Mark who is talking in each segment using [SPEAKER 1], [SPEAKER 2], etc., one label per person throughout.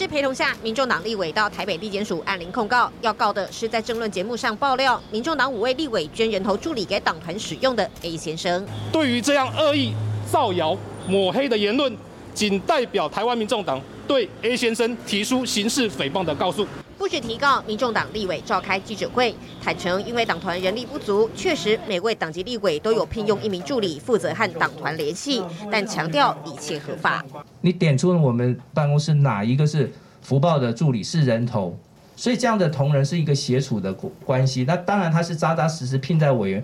[SPEAKER 1] 师陪同下，民众党立委到台北地检署按铃控告，要告的是在政论节目上爆料，民众党五位立委捐人头助理给党团使用的 A 先生。
[SPEAKER 2] 对于这样恶意造谣、抹黑的言论，仅代表台湾民众党对 A 先生提出刑事诽谤的告诉。
[SPEAKER 1] 不止提告，民众党立委召开记者会，坦诚因为党团人力不足，确实每位党籍立委都有聘用一名助理负责和党团联系，但强调一切合法。
[SPEAKER 3] 你点出了我们办公室哪一个是福报的助理是人头，所以这样的同仁是一个协处的关系。那当然他是扎扎实实聘在委员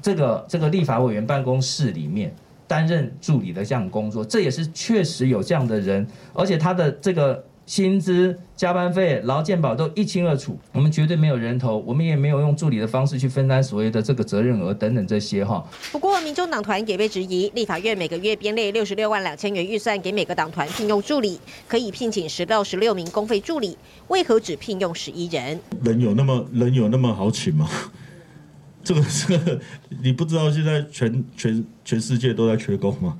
[SPEAKER 3] 这个这个立法委员办公室里面担任助理的这样工作，这也是确实有这样的人，而且他的这个。薪资、加班费、劳健保都一清二楚，我们绝对没有人头，我们也没有用助理的方式去分担所谓的这个责任额等等这些哈。
[SPEAKER 1] 不过，民众党团也被质疑，立法院每个月编列六十六万两千元预算给每个党团聘用助理，可以聘请十到十六名公费助理，为何只聘用十一人？
[SPEAKER 4] 人有那么人有那么好请吗？这个这个，你不知道现在全全全世界都在缺工吗？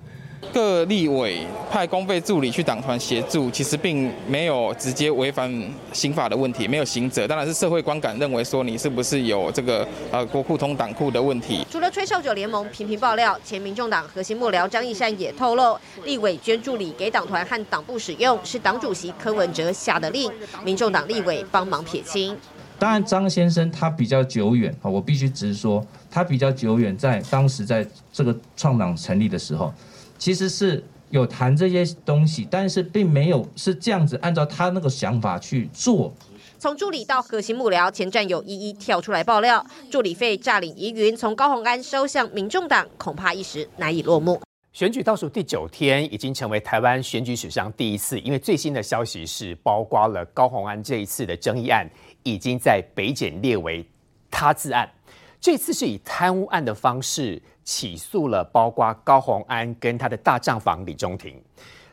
[SPEAKER 5] 各立委派公费助理去党团协助，其实并没有直接违反刑法的问题，没有刑责。当然是社会观感认为说你是不是有这个呃国库通党库的问题。
[SPEAKER 1] 除了吹哨者联盟频频爆料，前民众党核心幕僚张义善也透露，立委捐助理给党团和党部使用，是党主席柯文哲下的令，民众党立委帮忙撇清。
[SPEAKER 3] 当然，张先生他比较久远啊，我必须直说，他比较久远，在当时在这个创党成立的时候。其实是有谈这些东西，但是并没有是这样子按照他那个想法去做。
[SPEAKER 1] 从助理到核心幕僚，前战友一一跳出来爆料，助理费诈领疑云从高鸿安收向民众党，恐怕一时难以落幕。
[SPEAKER 6] 选举倒数第九天，已经成为台湾选举史上第一次，因为最新的消息是，包括了高鸿安这一次的争议案，已经在北检列为他自案。这次是以贪污案的方式起诉了，包括高鸿安跟他的大账房李中庭。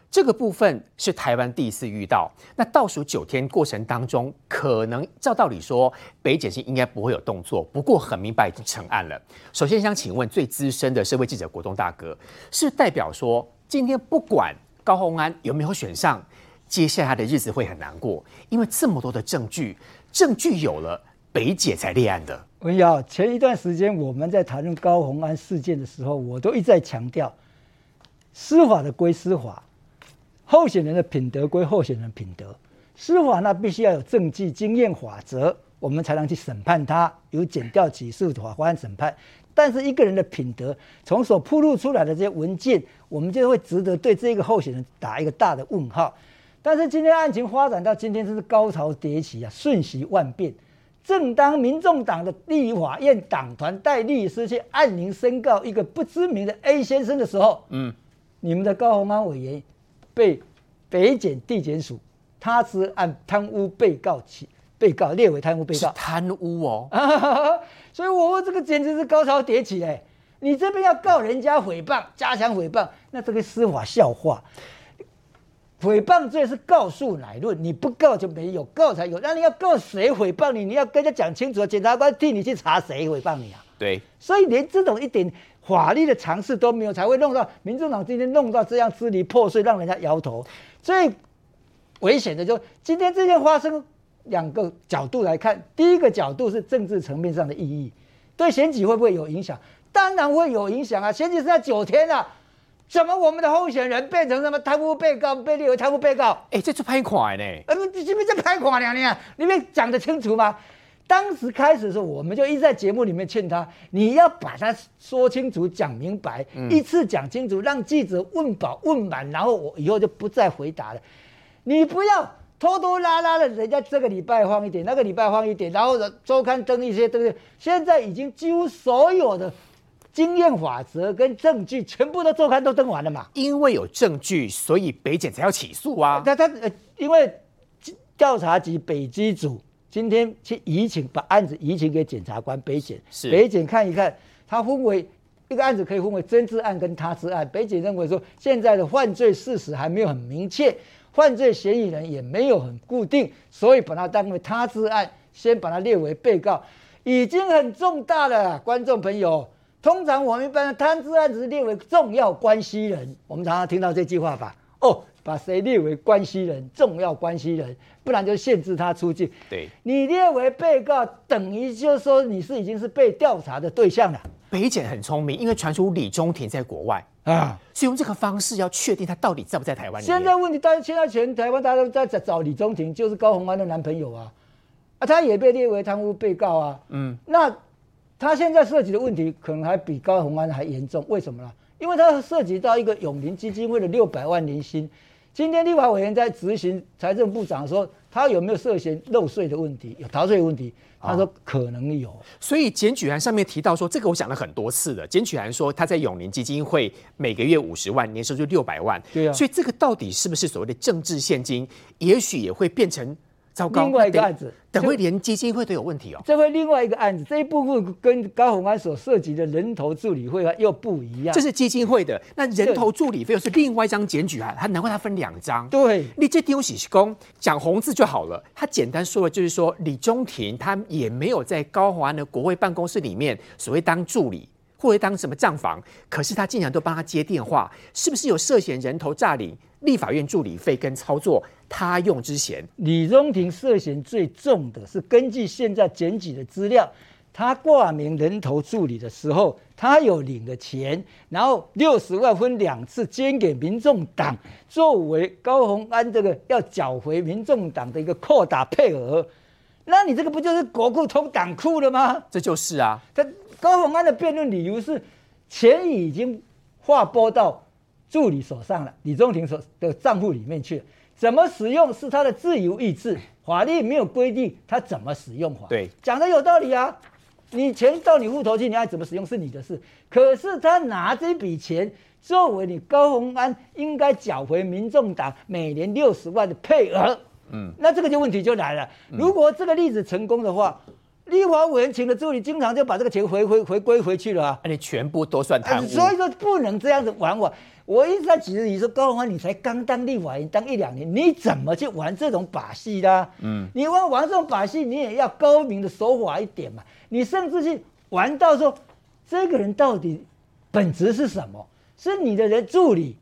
[SPEAKER 6] 这个部分是台湾第一次遇到。那倒数九天过程当中，可能照道理说，北检是应该不会有动作。不过很明白已经成案了。首先想请问最资深的社会记者国东大哥，是代表说，今天不管高鸿安有没有选上，接下来的日子会很难过，因为这么多的证据，证据有了。北检才立案的。
[SPEAKER 7] 文瑶，前一段时间我们在谈论高鸿安事件的时候，我都一再强调，司法的归司法，候选人的品德归候选人品德。司法那必须要有证据、经验、法则，我们才能去审判他，有检调起诉、法官审判。但是一个人的品德，从所铺露出来的这些文件，我们就会值得对这个候选人打一个大的问号。但是今天案情发展到今天，真是高潮迭起啊，瞬息万变。正当民众党的立法院党团带律师去按铃申告一个不知名的 A 先生的时候，嗯，你们的高鸿安委员被北检地检署他是按贪污被告起，被告列为贪污被告，
[SPEAKER 6] 贪污哦，
[SPEAKER 7] 所以我问这个简直是高潮迭起哎，你这边要告人家诽谤，加强诽谤，那这个司法笑话。诽谤罪是告诉乃论，你不告就没有，告才有。那你要告谁诽谤你？你要跟人家讲清楚，检察官替你去查谁诽谤你啊？
[SPEAKER 6] 对，
[SPEAKER 7] 所以连这种一点法律的常识都没有，才会弄到民主党今天弄到这样支离破碎，让人家摇头。最危险的就今天这件发生两个角度来看，第一个角度是政治层面上的意义，对选举会不会有影响？当然会有影响啊！选举是在九天啊。怎么我们的候选人变成什么贪污被告，被列为贪污被告？
[SPEAKER 6] 哎，这就拍款呢？
[SPEAKER 7] 呃，你这边在拍款呢？你看，你没讲得清楚吗？当时开始的时候，我们就一直在节目里面劝他，你要把它说清楚、讲明白，一次讲清楚，让记者问饱问满，然后我以后就不再回答了。你不要拖拖拉拉的，人家这个礼拜放一点，那个礼拜放一点，然后周刊登一些东西，现在已经几乎所有的。经验法则跟证据全部都周刊都登完了嘛？
[SPEAKER 6] 因为有证据，所以北检才要起诉啊。
[SPEAKER 7] 那他呃，因为调查局北基组今天去移请，把案子移请给检察官北检，
[SPEAKER 6] 是
[SPEAKER 7] 北检看一看，他分为一个案子可以分为真治案跟他治案。北检认为说，现在的犯罪事实还没有很明确，犯罪嫌疑人也没有很固定，所以把它当为他治案，先把它列为被告，已经很重大了，观众朋友。通常我们一般贪治案只是列为重要关系人，我们常常听到这句话吧？哦，把谁列为关系人、重要关系人，不然就限制他出境。
[SPEAKER 6] 对，
[SPEAKER 7] 你列为被告，等于就是说你是已经是被调查的对象了
[SPEAKER 6] 北检很聪明，因为传出李中庭在国外，
[SPEAKER 7] 啊。
[SPEAKER 6] 所以用这个方式要确定他到底在不在台湾。
[SPEAKER 7] 现在问题，大家现在全台湾大家都在找找李中庭，就是高虹安的男朋友啊，啊，他也被列为贪污被告啊。
[SPEAKER 6] 嗯，
[SPEAKER 7] 那他现在涉及的问题可能还比高鸿安还严重，为什么呢？因为他涉及到一个永林基金会的六百万年薪。今天立法委员在执行财政部长说，他有没有涉嫌漏税的问题，有逃税的问题？他说可能有。
[SPEAKER 6] 所以检举函上面提到说，这个我讲了很多次了。检举函说他在永林基金会每个月五十万，年收入六百万。
[SPEAKER 7] 对啊
[SPEAKER 6] 所以这个到底是不是所谓的政治现金？也许也会变成糟糕。
[SPEAKER 7] 另外一个
[SPEAKER 6] 等
[SPEAKER 7] 案子
[SPEAKER 6] 等会连基金会都有问题哦。
[SPEAKER 7] 这会另外一个案子，这一部分跟高虹安所涉及的人头助理会又不一样。
[SPEAKER 6] 这是基金会的，那人头助理费又是另外一张检举函，他难怪他分两张。
[SPEAKER 7] 对
[SPEAKER 6] 你这丢喜公讲红字就好了。他简单说的就是说，李中庭他也没有在高华安的国会办公室里面所谓当助理，或者当什么账房，可是他竟然都帮他接电话，是不是有涉嫌人头诈领立法院助理费跟操作他用之嫌？
[SPEAKER 7] 李宗廷涉嫌最重的是根据现在检举的资料，他挂名人头助理的时候，他有领了钱，然后六十万分两次捐给民众党，作为高鸿安这个要缴回民众党的一个扩大配额。那你这个不就是国库通党库了吗？
[SPEAKER 6] 这就是啊，
[SPEAKER 7] 他高鸿安的辩论理由是，钱已经划拨到助理手上了，李宗廷所的账户里面去了，怎么使用是他的自由意志，法律没有规定他怎么使用法。
[SPEAKER 6] 对
[SPEAKER 7] 讲的有道理啊，你钱到你户头去，你爱怎么使用是你的事。可是他拿这笔钱作为你高鸿安应该缴回民众党每年六十万的配额，嗯，那这个就问题就来了。如果这个例子成功的话，立法委员请的助理经常就把这个钱回回回归回去了啊。
[SPEAKER 6] 而且全部都算贪污。
[SPEAKER 7] 所以说不能这样子玩我。我一直在举例说，高鸿安你才刚当立法委员当一两年，你怎么去玩这种把戏的？嗯，你玩玩这种把戏，你也要高明的手法一点嘛。你甚至去玩到说，这个人到底本质是什么？是你的人助理、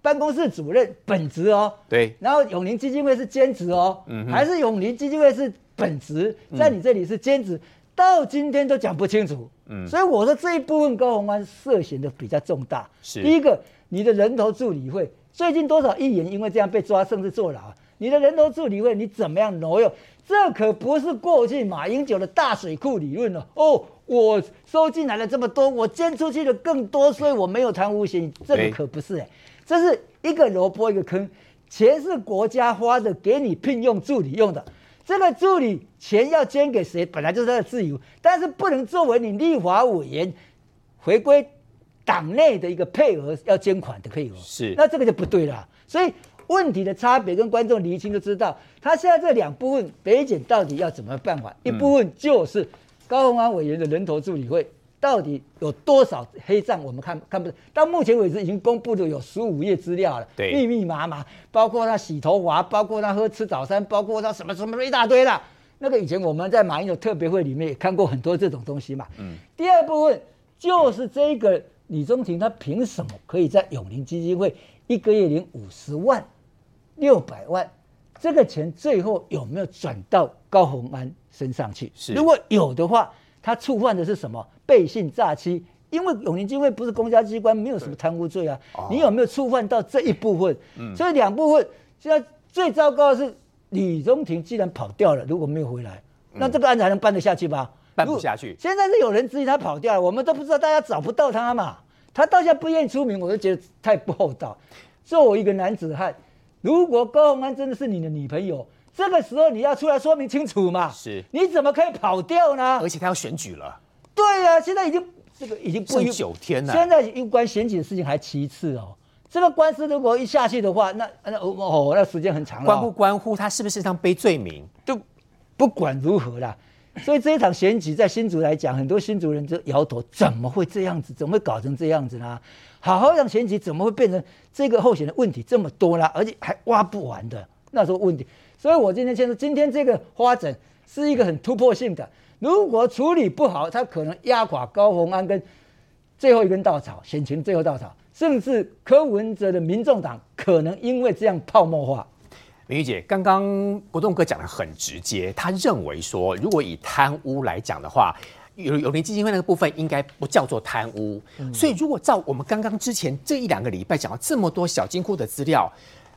[SPEAKER 7] 办公室主任本职哦。
[SPEAKER 6] 对，
[SPEAKER 7] 然后永宁基金会是兼职哦，还是永宁基金会是本职，在你这里是兼职，到今天都讲不清楚。嗯，所以我说这一部分高鸿安涉嫌的比较重大。
[SPEAKER 6] 是
[SPEAKER 7] 第一个，你的人头助理会最近多少议员因为这样被抓，甚至坐牢啊？你的人头助理会你怎么样挪用？这可不是过去马英九的大水库理论了哦。我收进来了这么多，我捐出去的更多，所以我没有贪污嫌疑。这个可不是哎、这是一个萝卜一个坑，钱是国家花的，给你聘用助理用的。这个助理钱要捐给谁，本来就是他的自由，但是不能作为你立法委员回归党内的一个配额要捐款的配额。
[SPEAKER 6] 是
[SPEAKER 7] 那这个就不对了。所以问题的差别跟观众厘清就知道，他现在这两部分北检到底要怎么办法？一部分就是高鸿安委员的人头助理会。到底有多少黑账？我们看看不到。到目前为止，已经公布的有十五页资料了，
[SPEAKER 6] 对
[SPEAKER 7] 密密麻麻，包括他洗头发，包括他喝吃早餐，包括他什么什么一大堆的。那个以前我们在马英九特别会里面也看过很多这种东西嘛。嗯。第二部分就是这个李宗廷，他凭什么可以在永宁基金会一个月领五十万、六百万？这个钱最后有没有转到高鸿安身上去？
[SPEAKER 6] 是
[SPEAKER 7] 如果有的话，他触犯的是什么？背信诈欺。因为永宁基金会不是公家机关，没有什么贪污罪啊。你有没有触犯到这一部分？所以两部分，现在最糟糕的是李中庭既然跑掉了，如果没有回来，那这个案子还能办得下去吗？
[SPEAKER 6] 办不下去。
[SPEAKER 7] 现在是有人质疑他跑掉了，我们都不知道，大家找不到他嘛。他到现在不愿意出名，我都觉得太不厚道。作为一个男子汉，如果高鸿安真的是你的女朋友，这个时候你要出来说明清楚嘛。
[SPEAKER 6] 是
[SPEAKER 7] 你怎么可以跑掉呢
[SPEAKER 6] 而？且他要选举了，
[SPEAKER 7] 对呀、现在已经这个已经不
[SPEAKER 6] 剩九天了。
[SPEAKER 7] 现在有关选举的事情还其次哦。这个官司如果一下去的话，那那哦哦，那时间很长了、
[SPEAKER 6] 关不关乎他是不是上背罪名？
[SPEAKER 7] 就不管如何啦。所以这一场选举在新竹来讲，很多新竹人就摇头，怎么会这样子？怎么会搞成这样子呢？好好让选举怎么会变成这个候选的问题这么多啦？而且还挖不完的那时候问题。所以我今天先说，今天这个花展是一个很突破性的，如果处理不好，他可能压垮高鸿安跟最后一根稻草，选情最后稻草，甚至柯文哲的民众党可能因为这样泡沫化。
[SPEAKER 6] 明玉姐，刚刚国栋哥讲的很直接，他认为说，如果以贪污来讲的话，有有联基金会那个部分应该不叫做贪污。所以，如果照我们刚刚之前这一两个礼拜讲了这么多小金库的资料，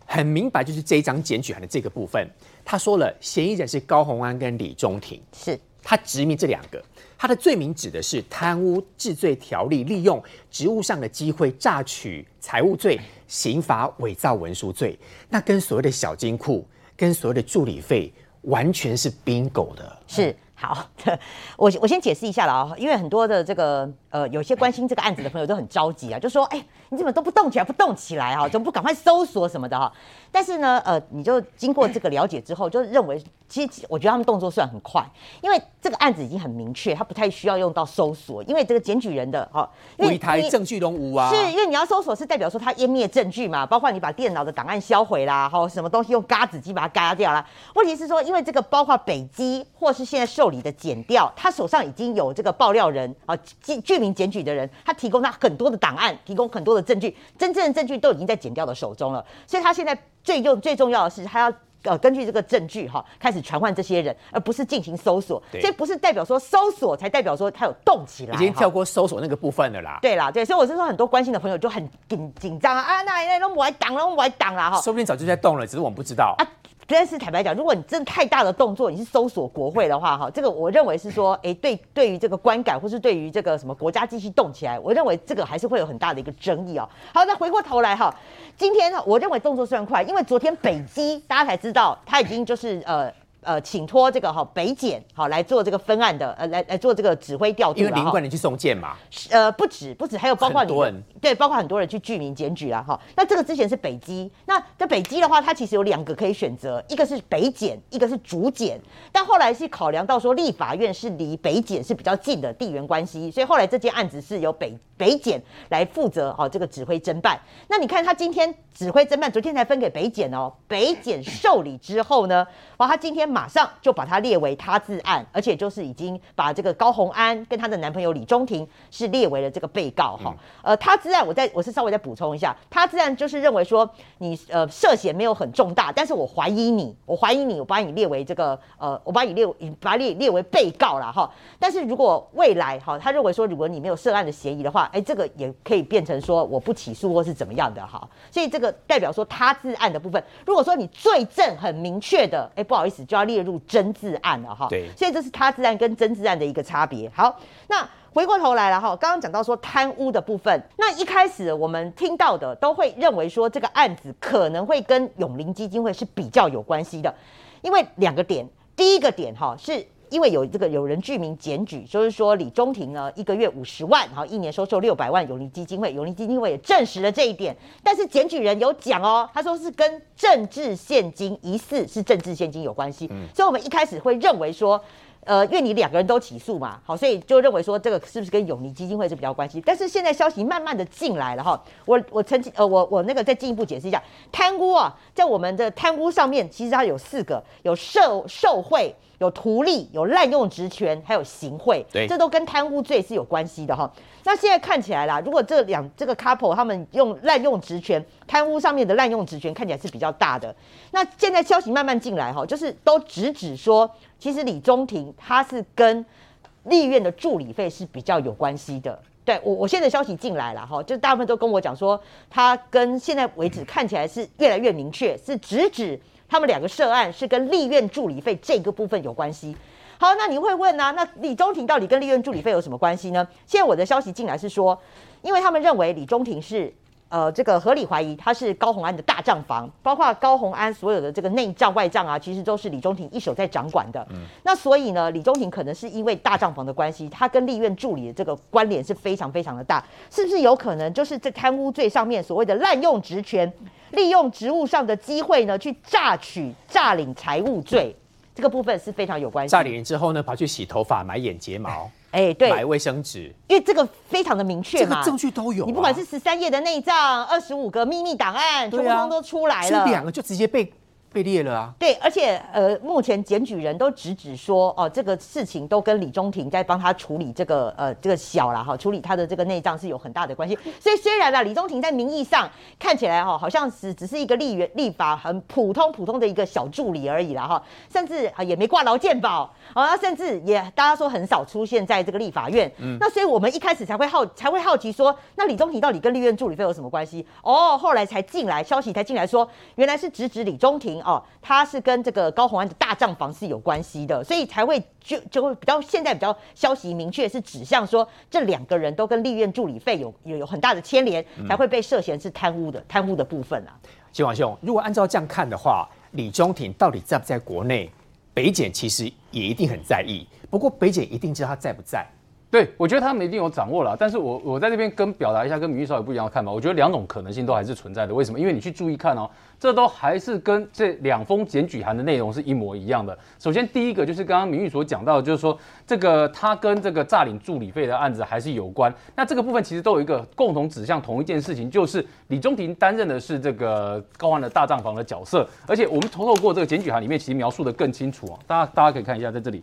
[SPEAKER 6] 很明白就是这一张检举函的这个部分，他说了，嫌疑人是高鸿安跟李中庭，
[SPEAKER 8] 是
[SPEAKER 6] 他殖民这两个，他的罪名指的是贪污治罪条例，利用职务上的机会榨取财物罪、刑罚伪造文书罪，那跟所谓的小金库、跟所谓的助理费完全是 bingo 的。
[SPEAKER 8] 是。好，我我先解释一下了啊，因为很多的这个呃，有些关心这个案子的朋友都很着急啊，就说，哎，你怎么都不动起来，不动起来啊？怎么不赶快搜索什么的哈？但是呢，呃，你就经过这个了解之后，就认为，其实我觉得他们动作算很快，因为这个案子已经很明确，他不太需要用到搜索，因为这个检举人的哈，
[SPEAKER 6] 一台证据都无啊，
[SPEAKER 8] 是因为你要搜索是代表说他湮灭证据嘛，包括你把电脑的档案销毁啦，哈，什么东西用嘎子机把它嘎掉啦。问题是说，因为这个包括北基或是现在受理的检调，他手上已经有这个爆料人啊，具具名检举的人，他提供他很多的档案，提供很多的证据，真正的证据都已经在检调的手中了，所以他现在。最重最重要的是，他要呃根据这个证据哈，开始传唤这些人，而不是进行搜索。所以不是代表说搜索才代表说他有动起来，
[SPEAKER 6] 已经跳过搜索那个部分了啦。
[SPEAKER 8] 对啦，对，所以我是说很多关心的朋友就很紧紧张啊啊，那那那我来挡了，我来挡了哈。
[SPEAKER 6] 说不定早就在动了，只是我们不知道啊。
[SPEAKER 8] 但是坦白讲，如果你真的太大的动作，你是搜索国会的话，哈，这个我认为是说，哎，对，对于这个观感，或是对于这个什么国家继续动起来，我认为这个还是会有很大的一个争议哦。好，那回过头来哈，今天呢，我认为动作虽然快，因为昨天北基大家才知道，他已经就是呃。呃，请托这个哈北检好来做这个分案的，呃，来来做这个指挥调度。
[SPEAKER 6] 因为林冠你去送件嘛。
[SPEAKER 8] 呃，不止不止，还有包括
[SPEAKER 6] 你
[SPEAKER 8] 对，包括很多人去居民检举啊哈。那这个之前是北基，那在北基的话，它其实有两个可以选择，一个是北检，一个是主检。但后来是考量到说立法院是离北检是比较近的地缘关系，所以后来这件案子是由北北检来负责哦这个指挥侦办。那你看他今天指挥侦办，昨天才分给北检哦，北检受理之后呢，哇，他今天。马上就把它列为他自案，而且就是已经把这个高红安跟她的男朋友李中庭是列为了这个被告哈。呃，他自案，我再我是稍微再补充一下，他自案就是认为说你呃涉嫌没有很重大，但是我怀疑你，我怀疑你，我把你列为这个呃，我把你列把你列为被告了哈。但是如果未来哈，他认为说如果你没有涉案的嫌疑的话，哎，这个也可以变成说我不起诉或是怎么样的哈。所以这个代表说他自案的部分，如果说你罪证很明确的，哎，不好意思就要。列入真治案了哈，
[SPEAKER 6] 对，
[SPEAKER 8] 所以这是他治案跟真治案的一个差别。好，那回过头来了哈，刚刚讲到说贪污的部分，那一开始我们听到的都会认为说这个案子可能会跟永林基金会是比较有关系的，因为两个点，第一个点哈是。因为有这个有人具名检举，就是说李中庭呢一个月五十万，然后一年收受六百万，永利基金会，永利基金会也证实了这一点。但是检举人有讲哦，他说是跟政治现金疑似是政治现金有关系，所以我们一开始会认为说。呃，因为你两个人都起诉嘛，好，所以就认为说这个是不是跟永利基金会是比较关系？但是现在消息慢慢的进来了哈，我我曾经呃我我那个再进一步解释一下，贪污啊，在我们的贪污上面，其实它有四个，有受受贿、有图利、有滥用职权，还有行贿，
[SPEAKER 6] 对，
[SPEAKER 8] 这都跟贪污罪是有关系的哈。那现在看起来啦，如果这两这个 couple 他们用滥用职权、贪污上面的滥用职权看起来是比较大的，那现在消息慢慢进来哈，就是都直指说。其实李中庭他是跟立院的助理费是比较有关系的。对我，我现在消息进来了哈，就大部分都跟我讲说，他跟现在为止看起来是越来越明确，是直指他们两个涉案是跟立院助理费这个部分有关系。好，那你会问呢？那李中庭到底跟立院助理费有什么关系呢？现在我的消息进来是说，因为他们认为李中庭是。呃，这个合理怀疑他是高红安的大账房，包括高红安所有的这个内账外账啊，其实都是李中庭一手在掌管的。嗯，那所以呢，李中庭可能是因为大账房的关系，他跟立院助理的这个关联是非常非常的大，是不是有可能就是在贪污罪上面所谓的滥用职权、利用职务上的机会呢，去榨取、诈领财物罪，这个部分是非常有关系。
[SPEAKER 6] 诈领之后呢，跑去洗头发、买眼睫毛。
[SPEAKER 8] 哎，对，
[SPEAKER 6] 买卫生纸，
[SPEAKER 8] 因为这个非常的明确
[SPEAKER 6] 嘛，证据都有。
[SPEAKER 8] 你不管是十三页的内账，二十五个秘密档案，通通都出来了。
[SPEAKER 6] 这两个就直接被被列了啊。
[SPEAKER 8] 对，而且呃，目前检举人都直指说，哦，这个事情都跟李中庭在帮他处理这个呃这个小了哈，处理他的这个内脏是有很大的关系。所以虽然呢，李中庭在名义上看起来哈，好像是只是一个立员立法很普通普通的一个小助理而已啦哈，甚至啊也没挂劳健保啊，甚至也大家说很少出现在这个立法院。嗯那所以我们一开始才会好才会好奇说，那李中庭到底跟立院助理费有什么关系？哦，后来才进来消息才进来说，原来是直指李中庭哦，他是跟这个高虹安的大账房是有关系的，所以才会就就会比较现在比较消息明确是指向说这两个人都跟立院助理费有有有很大的牵连，才会被涉嫌是贪污的贪污的部分啊。
[SPEAKER 6] 金王兄，如果按照这样看的话，李中庭到底在不在国内？北检其实也一定很在意，不过北检一定知道他在不在。
[SPEAKER 9] 对，我觉得他们一定有掌握了，但是我我在这边跟表达一下跟名誉稍微不一样的看法。我觉得两种可能性都还是存在的。为什么？因为你去注意看哦，这都还是跟这两封检举函的内容是一模一样的。首先第一个就是刚刚明玉所讲到的，就是说这个他跟这个诈领助理费的案子还是有关。那这个部分其实都有一个共同指向同一件事情，就是李中庭担任的是这个高安的大账房的角色。而且我们透过这个检举函里面，其实描述的更清楚啊。大家大家可以看一下，在这里。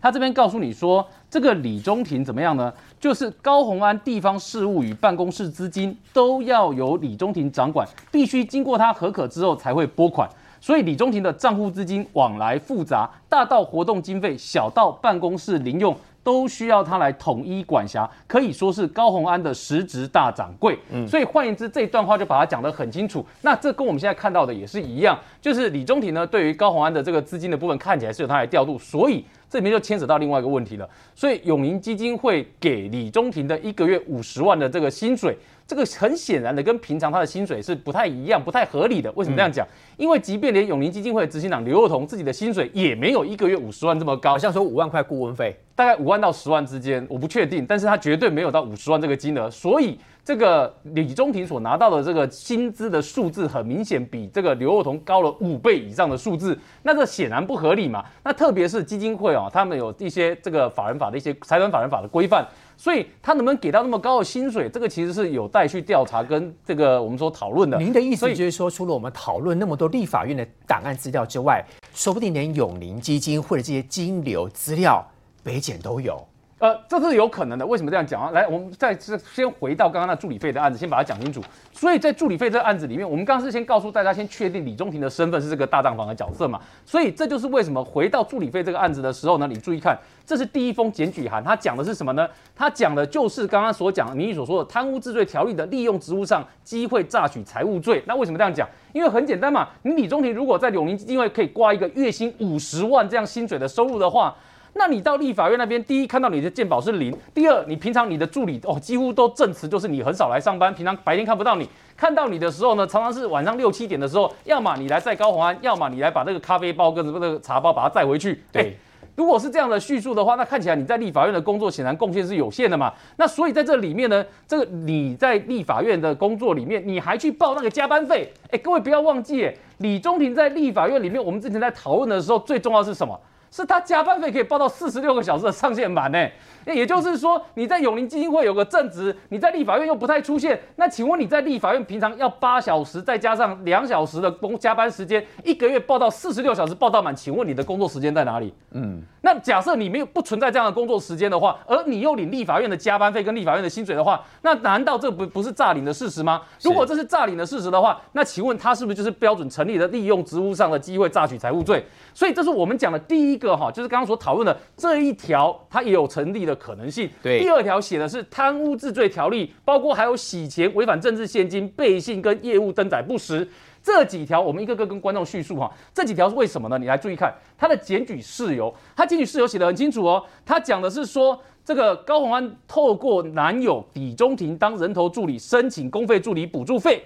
[SPEAKER 9] 他这边告诉你说，这个李中庭怎么样呢？就是高鸿安地方事务与办公室资金都要由李中庭掌管，必须经过他核可之后才会拨款。所以李中庭的账户资金往来复杂，大到活动经费，小到办公室零用，都需要他来统一管辖，可以说是高鸿安的实职大掌柜。嗯，所以换言之，这一段话就把它讲得很清楚。那这跟我们现在看到的也是一样，就是李中庭呢，对于高鸿安的这个资金的部分，看起来是由他来调度，所以。这里面就牵扯到另外一个问题了，所以永宁基金会给李中庭的一个月五十万的这个薪水，这个很显然的跟平常他的薪水是不太一样、不太合理的。为什么这样讲？因为即便连永宁基金会执行长刘幼彤自己的薪水也没有一个月五十万这么高，
[SPEAKER 6] 好像说五万块顾问费，
[SPEAKER 9] 大概五万到十万之间，我不确定，但是他绝对没有到五十万这个金额，所以。这个李中庭所拿到的这个薪资的数字，很明显比这个刘若彤高了五倍以上的数字，那这显然不合理嘛。那特别是基金会哦，他们有一些这个法人法的一些财团法人法的规范，所以他能不能给到那么高的薪水，这个其实是有待去调查跟这个我们说讨论的。
[SPEAKER 6] 您的意思就是说，除了我们讨论那么多立法院的档案资料之外，说不定连永宁基金会的这些金流资料，北检都有。
[SPEAKER 9] 呃，这是有可能的。为什么这样讲啊？来，我们再次先回到刚刚那助理费的案子，先把它讲清楚。所以在助理费这个案子里面，我们刚刚是先告诉大家，先确定李中庭的身份是这个大账房的角色嘛。所以这就是为什么回到助理费这个案子的时候呢？你注意看，这是第一封检举函，它讲的是什么呢？它讲的就是刚刚所讲，民意所说的贪污治罪条例的利用职务上机会榨取财物罪。那为什么这样讲？因为很简单嘛，你李中庭如果在永宁基金会可以挂一个月薪五十万这样薪水的收入的话。那你到立法院那边，第一看到你的鉴宝是零，第二你平常你的助理哦几乎都证词就是你很少来上班，平常白天看不到你，看到你的时候呢，常常是晚上六七点的时候，要么你来载高宏安，要么你来把那个咖啡包跟那个茶包把它载回去。
[SPEAKER 6] 对，
[SPEAKER 9] 如果是这样的叙述的话，那看起来你在立法院的工作显然贡献是有限的嘛。那所以在这里面呢，这个你在立法院的工作里面，你还去报那个加班费？哎，各位不要忘记，李中庭在立法院里面，我们之前在讨论的时候，最重要是什么？是他加班费可以报到四十六个小时的上限版呢，也就是说你在永宁基金会有个正职，你在立法院又不太出现，那请问你在立法院平常要八小时再加上两小时的工加班时间，一个月报到四十六小时报到满，请问你的工作时间在哪里？嗯，那假设你没有不存在这样的工作时间的话，而你又领立法院的加班费跟立法院的薪水的话，那难道这不不是诈领的事实吗？如果这是诈领的事实的话，那请问他是不是就是标准成立的利用职务上的机会榨取财物罪？所以这是我们讲的第一个哈，就是刚刚所讨论的这一条，它也有成立的可能性。
[SPEAKER 6] 对，
[SPEAKER 9] 第二条写的是贪污治罪条例，包括还有洗钱、违反政治现金、背信跟业务登载不实这几条，我们一个个跟观众叙述哈。这几条是为什么呢？你来注意看，他的检举事由，他检举事由写的很清楚哦。他讲的是说，这个高鸿安透过男友李中庭当人头助理申请公费助理补助费，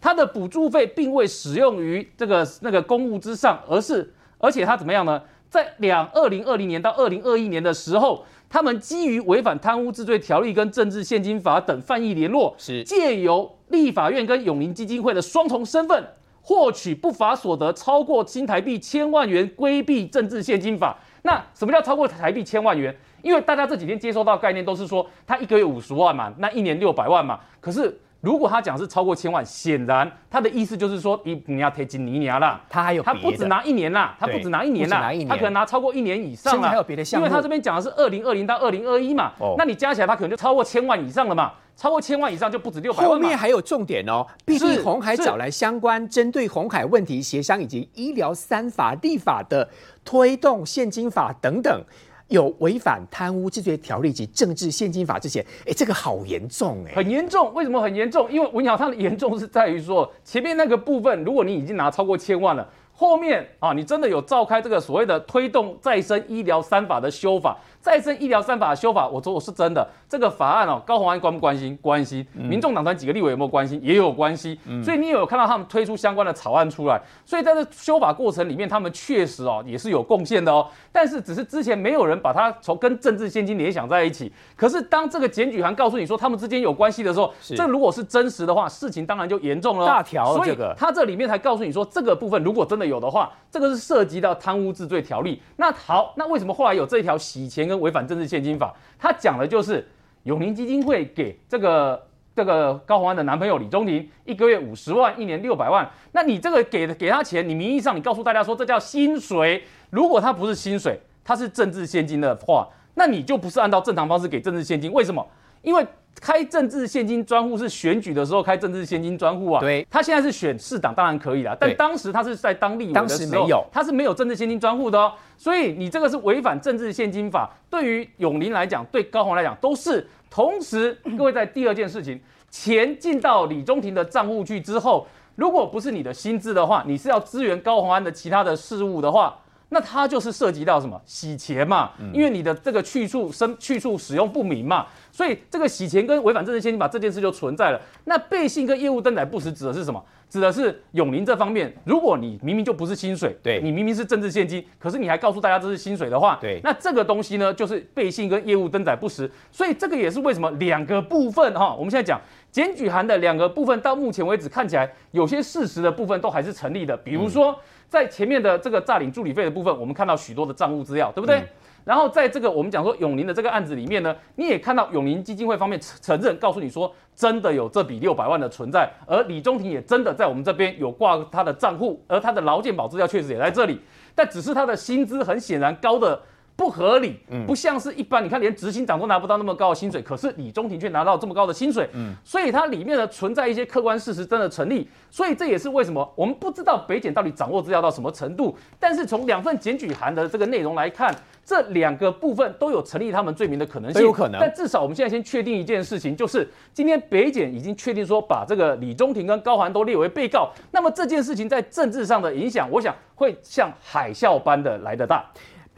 [SPEAKER 9] 他的补助费并未使用于这个那个公务之上，而是。而且他怎么样呢？在两二零二零年到二零二一年的时候，他们基于违反贪污治罪条例跟政治现金法等犯意联络，
[SPEAKER 6] 是
[SPEAKER 9] 借由立法院跟永宁基金会的双重身份，获取不法所得超过新台币千万元，规避政治现金法。那什么叫超过台币千万元？因为大家这几天接收到概念都是说，他一个月五十万嘛，那一年六百万嘛。可是如果他讲是超过千万，显然他的意思就是说，你你要贴金尼尼啦，
[SPEAKER 6] 他还有
[SPEAKER 9] 他不止拿一年啦，他不止拿一年啦，他可能拿超过一年以上了，
[SPEAKER 6] 还有别的项
[SPEAKER 9] 目，因为他这边讲的是二零二零到二零二一嘛，那你加起来他可能就超过千万以上了嘛，超过千万以上就不止六百万。
[SPEAKER 6] 后面还有重点哦，毕竟红海找来相关针对红海问题协商以及医疗三法立法的推动现金法等等。有违反贪污治罪条例及政治现金法之前，哎，这个好严重哎，
[SPEAKER 9] 很严重。为什么很严重？因为文瑶他的严重是在于说，前面那个部分，如果你已经拿超过千万了，后面啊，你真的有召开这个所谓的推动再生医疗三法的修法。再生医疗三法修法，我说我是真的。这个法案哦，高鸿安关不关心？关心。民众党团几个立委有没有关心？也有关系。所以你有看到他们推出相关的草案出来。所以在这修法过程里面，他们确实哦也是有贡献的哦。但是只是之前没有人把它从跟政治现金联想在一起。可是当这个检举函告诉你说他们之间有关系的时候，这如果是真实的话，事情当然就严重了。
[SPEAKER 6] 大条
[SPEAKER 9] 所以他这里面才告诉你说，这个部分如果真的有的话，这个是涉及到贪污治罪条例。那好，那为什么后来有这条洗钱跟？违反政治献金法，他讲的就是永宁基金会给这个这个高鸿安的男朋友李宗宁一个月五十万，一年六百万。那你这个给给他钱，你名义上你告诉大家说这叫薪水。如果他不是薪水，他是政治现金的话，那你就不是按照正常方式给政治现金。为什么？因为开政治现金专户是选举的时候开政治现金专户啊。
[SPEAKER 6] 对，
[SPEAKER 9] 他现在是选市党，当然可以了。但当时他是在当立委的时候，他是没有政治现金专户的哦。所以你这个是违反政治现金法。对于永林来讲，对高宏来讲都是。同时，各位在第二件事情，钱进到李中庭的账户去之后，如果不是你的薪资的话，你是要支援高宏安的其他的事务的话。那它就是涉及到什么洗钱嘛？因为你的这个去处生去处使用不明嘛，所以这个洗钱跟违反政治现金法这件事就存在了。那背信跟业务登载不实指的是什么？指的是永林这方面。如果你明明就不是薪水，
[SPEAKER 6] 对
[SPEAKER 9] 你明明是政治现金，可是你还告诉大家这是薪水的话，
[SPEAKER 6] 对，
[SPEAKER 9] 那这个东西呢就是背信跟业务登载不实。所以这个也是为什么两个部分哈，我们现在讲检举函的两个部分，到目前为止看起来有些事实的部分都还是成立的，比如说。在前面的这个诈领助理费的部分，我们看到许多的账务资料，对不对？然后在这个我们讲说永宁的这个案子里面呢，你也看到永宁基金会方面承认，告诉你说真的有这笔六百万的存在，而李中庭也真的在我们这边有挂他的账户，而他的劳健保资料确实也在这里，但只是他的薪资很显然高的。不合理，不像是一般。你看，连执行长都拿不到那么高的薪水，可是李中庭却拿到这么高的薪水。嗯，所以它里面呢存在一些客观事实真的成立。所以这也是为什么我们不知道北检到底掌握资料到什么程度。但是从两份检举函的这个内容来看，这两个部分都有成立他们罪名的可能性。
[SPEAKER 6] 有可能。
[SPEAKER 9] 但至少我们现在先确定一件事情，就是今天北检已经确定说把这个李中庭跟高环都列为被告。那么这件事情在政治上的影响，我想会像海啸般的来得大。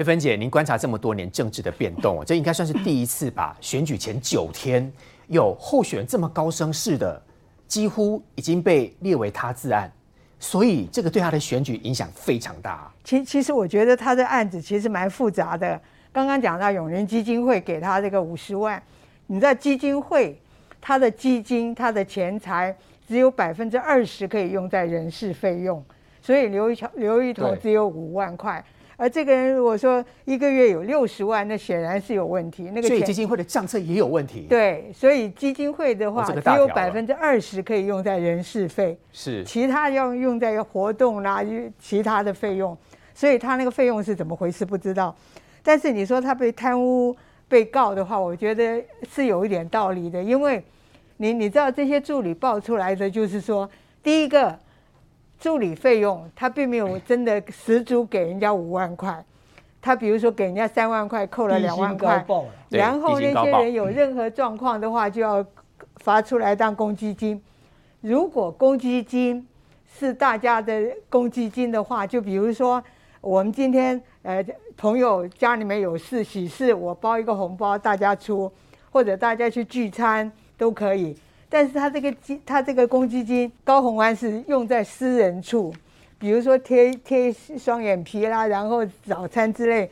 [SPEAKER 6] 佩芬姐，您观察这么多年政治的变动，这应该算是第一次吧？选举前九天有候选人这么高声势的，几乎已经被列为他自案，所以这个对他的选举影响非常大。
[SPEAKER 10] 其其实我觉得他的案子其实蛮复杂的。刚刚讲到永仁基金会给他这个五十万，你知道基金会，他的基金、他的钱财只有百分之二十可以用在人事费用，所以刘一桥、刘一头只有五万块。而这个人如果说一个月有六十万，那显然是有问题。那
[SPEAKER 6] 个所以基金会的账册也有问题。
[SPEAKER 10] 对，所以基金会的话，只有百分之二十可以用在人事费，
[SPEAKER 6] 是
[SPEAKER 10] 其他要用在活动啦，其他的费用。所以他那个费用是怎么回事不知道。但是你说他被贪污被告的话，我觉得是有一点道理的，因为你你知道这些助理报出来的就是说，第一个。助理费用，他并没有真的十足给人家五万块，他比如说给人家三万块，扣了两万块，然后那些人有任何状况的话，就要发出来当公积金。如果公积金是大家的公积金的话，就比如说我们今天呃朋友家里面有事喜事，我包一个红包大家出，或者大家去聚餐都可以。但是他这个基，他这个公积金，高红安是用在私人处，比如说贴贴双眼皮啦，然后早餐之类，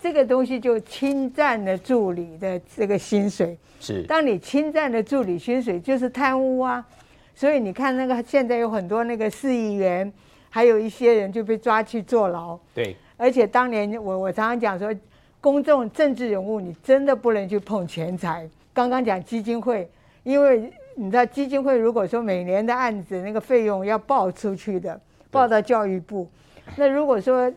[SPEAKER 10] 这个东西就侵占了助理的这个薪水。
[SPEAKER 6] 是，
[SPEAKER 10] 当你侵占了助理薪水，就是贪污啊。所以你看那个现在有很多那个市议员，还有一些人就被抓去坐牢。
[SPEAKER 6] 对。
[SPEAKER 10] 而且当年我我常常讲说，公众政治人物你真的不能去碰钱财。刚刚讲基金会，因为。你知道基金会如果说每年的案子那个费用要报出去的，报到教育部，那如果说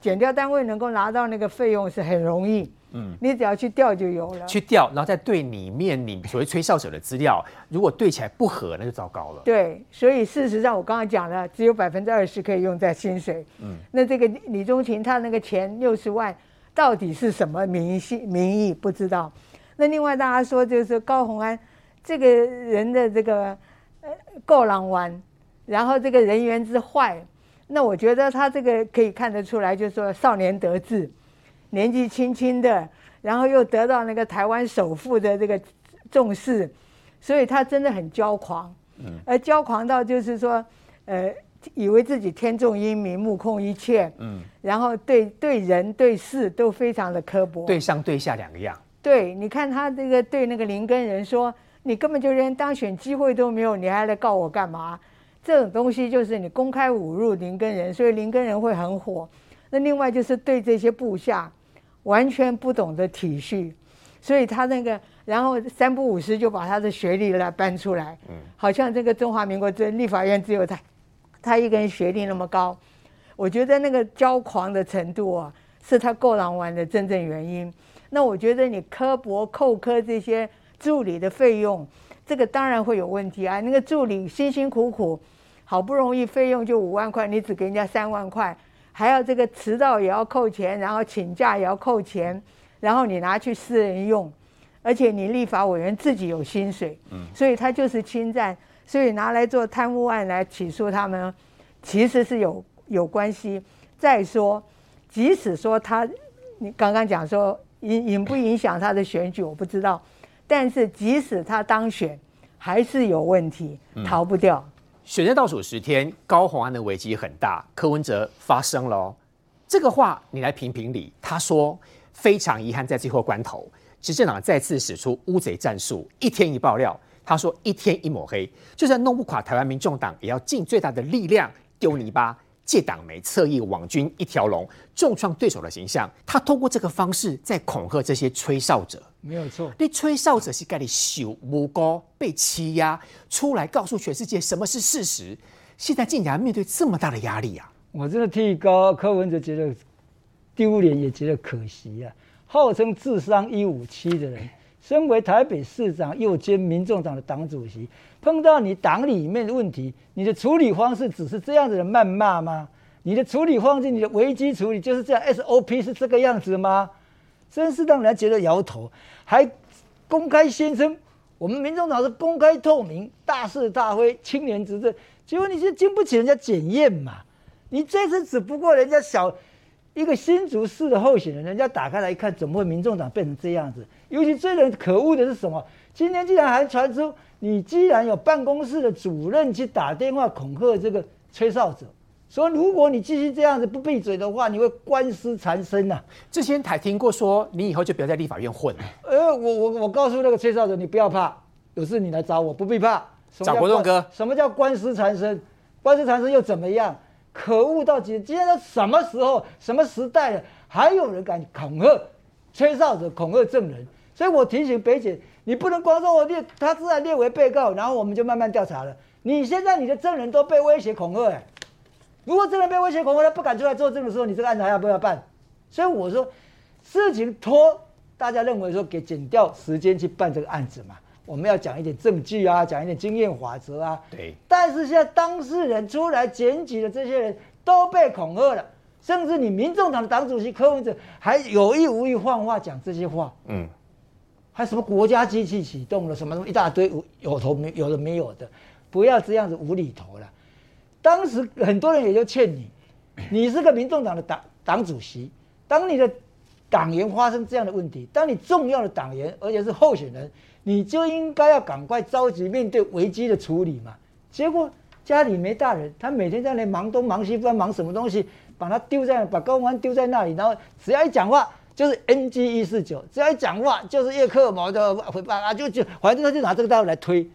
[SPEAKER 10] 减掉单位能够拿到那个费用是很容易，嗯，你只要去调就有了。
[SPEAKER 6] 去调，然后再对里面你所谓吹哨者的资料，如果对起来不合，那就糟糕了。
[SPEAKER 10] 对，所以事实上我刚刚讲了，只有百分之二十可以用在薪水。嗯，那这个李宗勤他那个钱六十万，到底是什么名义名义不知道？那另外大家说就是高鸿安这个人的这个呃够狼玩，然后这个人缘之坏。那我觉得他这个可以看得出来，就是说少年得志，年纪轻轻的，然后又得到那个台湾首富的这个重视，所以他真的很骄狂，嗯，而骄狂到就是说，呃，以为自己天纵英明，目空一切，嗯，然后对对人对事都非常的刻薄，
[SPEAKER 6] 对上对下两个样。
[SPEAKER 10] 对，你看他这个对那个林根人说，你根本就连当选机会都没有，你还来告我干嘛？这种东西就是你公开侮辱林根人，所以林根人会很火。那另外就是对这些部下完全不懂得体恤，所以他那个然后三不五时就把他的学历来搬出来，嗯，好像这个中华民国这立法院只有他，他一个人学历那么高，我觉得那个骄狂的程度啊，是他够狼玩的真正原因。那我觉得你科博扣科这些助理的费用。这个当然会有问题啊！那个助理辛辛苦苦，好不容易费用就五万块，你只给人家三万块，还要这个迟到也要扣钱，然后请假也要扣钱，然后你拿去私人用，而且你立法委员自己有薪水，嗯，所以他就是侵占，所以拿来做贪污案来起诉他们，其实是有有关系。再说，即使说他，你刚刚讲说影影不影响他的选举，我不知道。但是即使他当选，还是有问题，逃不掉。
[SPEAKER 6] 选战倒数十天，高鸿安的危机很大。柯文哲发声了，这个话你来评评理。他说非常遗憾，在最后关头，执政党再次使出乌贼战术，一天一爆料。他说一天一抹黑，就算弄不垮台湾民众党，也要尽最大的力量丢泥巴。借党媒侧翼网军一条龙，重创对手的形象。他通过这个方式在恐吓这些吹哨者，
[SPEAKER 7] 没有错。
[SPEAKER 6] 你吹哨者是该你羞无辜被欺压，出来告诉全世界什么是事实。现在竟然面对这么大的压力啊！
[SPEAKER 7] 我真的替高柯文哲觉得丢脸，也觉得可惜啊！号称智商一五七的人，身为台北市长又兼民众党的党主席。碰到你党里面的问题，你的处理方式只是这样子的谩骂吗？你的处理方式，你的危机处理就是这样，SOP 是这个样子吗？真是让人觉得摇头。还公开宣称我们民众党是公开透明、大是大非、青年执政，结果你是经不起人家检验嘛？你这次只不过人家小一个新竹市的候选人，人家打开来一看，怎么会民众党变成这样子？尤其最人可恶的是什么？今天竟然还传出。你既然有办公室的主任去打电话恐吓这个吹哨者，说如果你继续这样子不闭嘴的话，你会官司缠身呐。
[SPEAKER 6] 之前台听过说，你以后就不要在立法院混了。
[SPEAKER 7] 呃，我我我告诉那个吹哨者，你不要怕，有事你来找我，不必怕。
[SPEAKER 6] 找国栋哥。
[SPEAKER 7] 什么叫官司缠身？官司缠身又怎么样？可恶到极！今天都什么时候、什么时代了，还有人敢恐吓吹哨者、恐吓证人？所以我提醒北姐。你不能光说我列他自然列为被告，然后我们就慢慢调查了。你现在你的证人都被威胁恐吓，哎，如果真的被威胁恐吓，他不敢出来作证的时候，你这个案子还要不要办？所以我说，事情拖，大家认为说给减掉时间去办这个案子嘛，我们要讲一点证据啊，讲一点经验法则啊。
[SPEAKER 6] 对。
[SPEAKER 7] 但是现在当事人出来检举的这些人都被恐吓了，甚至你民众党的党主席柯文哲还有意无意换话讲这些话，嗯。还什么国家机器启动了什么一大堆有头没有的没有的，不要这样子无厘头了。当时很多人也就劝你，你是个民众党的党党主席，当你的党员发生这样的问题，当你重要的党员而且是候选人，你就应该要赶快着急面对危机的处理嘛。结果家里没大人，他每天在那忙东忙西，不知道忙什么东西，把他丢在把高官丢在那里，然后只要一讲话。就是 NG 一四九，只要一讲话就是叶克毛的回报啊，就就反正他就拿这个道理来推。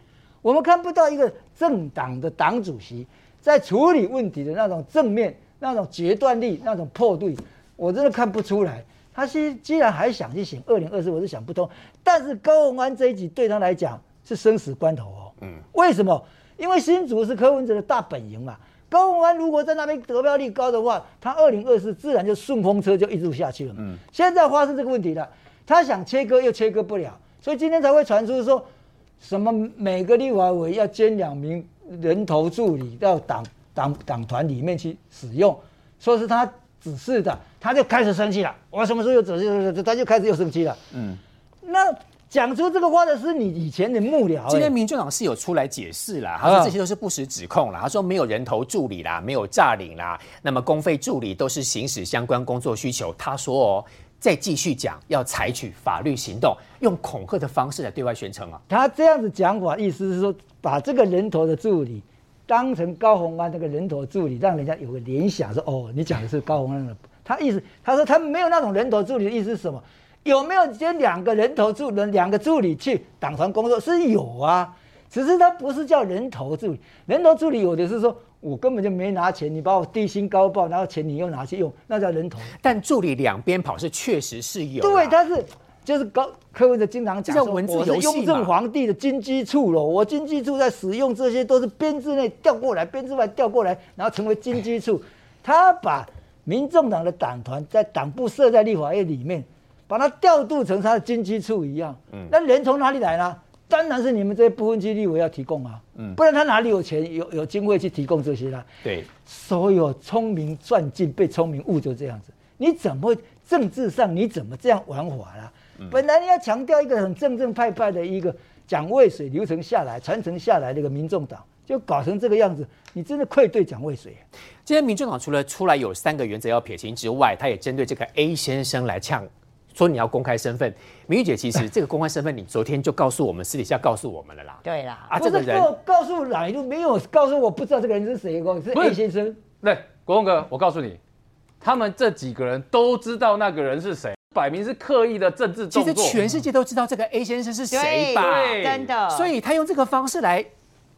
[SPEAKER 7] 我们看不到一个政党的党主席在处理问题的那种正面、那种决断力、那种破对，我真的看不出来。他既既然还想去选二零二四，我是想不通。但是高文安这一集对他来讲是生死关头哦。嗯，为什么？因为新竹是柯文哲的大本营嘛。高文安如果在那边得票率高的话，他二零二四自然就顺风车就一路下去了。嗯，现在发生这个问题了，他想切割又切割不了，所以今天才会传出说，什么每个立法委要兼两名人头助理到党党党团里面去使用，说是他指示的，他就开始生气了。我什么时候有指示？他就开始又生气了。嗯，那。讲出这个话的是你以前的幕僚。
[SPEAKER 6] 今天民进党是有出来解释了，他说这些都是不实指控了。他说没有人头助理啦，没有诈领啦，那么公费助理都是行使相关工作需求。他说哦，再继续讲要采取法律行动，用恐吓的方式来对外宣称啊。
[SPEAKER 7] 他这样子讲法，意思是说把这个人头的助理当成高鸿安那个人头助理，让人家有个联想说哦，你讲的是高鸿安的。他意思他说他没有那种人头助理的意思是什么？有没有接两个人头助人两个助理去党团工作是有啊，只是他不是叫人头助理，人头助理有的是说我根本就没拿钱，你把我低薪高报，然后钱你又拿去用，那叫人头。
[SPEAKER 6] 但助理两边跑是确实是有，
[SPEAKER 7] 对，他是就是高柯文哲经常讲说，
[SPEAKER 6] 我
[SPEAKER 7] 是雍正皇帝的军机处了，我军机处在使用这些都是编制内调过来，编制外调过来，然后成为军机处，他把民众党的党团在党部设在立法院里面。把它调度成他的经济处一样，嗯，那人从哪里来呢？当然是你们这些不分区立委要提供啊，嗯，不然他哪里有钱有有经费去提供这些呢？
[SPEAKER 6] 对，
[SPEAKER 7] 所有聪明赚尽被聪明误就这样子，你怎么政治上你怎么这样玩法啦？本来你要强调一个很正正派派的一个蒋渭水流程下来传承下来的一个民众党，就搞成这个样子，你真的愧对蒋渭水。
[SPEAKER 6] 今天民众党除了出来有三个原则要撇清之外，他也针对这个 A 先生来呛。说你要公开身份，明玉姐，其实这个公开身份，你昨天就告诉我们，私底下告诉我们了啦。
[SPEAKER 8] 对啦，
[SPEAKER 7] 啊，这个人告诉哪一路没有告诉我不知道这个人是谁，是 A 先生。
[SPEAKER 9] 对，国栋哥，我告诉你，他们这几个人都知道那个人是谁，摆明是刻意的政治动
[SPEAKER 6] 作。其实全世界都知道这个 A 先生是谁吧？
[SPEAKER 8] 真的。
[SPEAKER 6] 所以他用这个方式来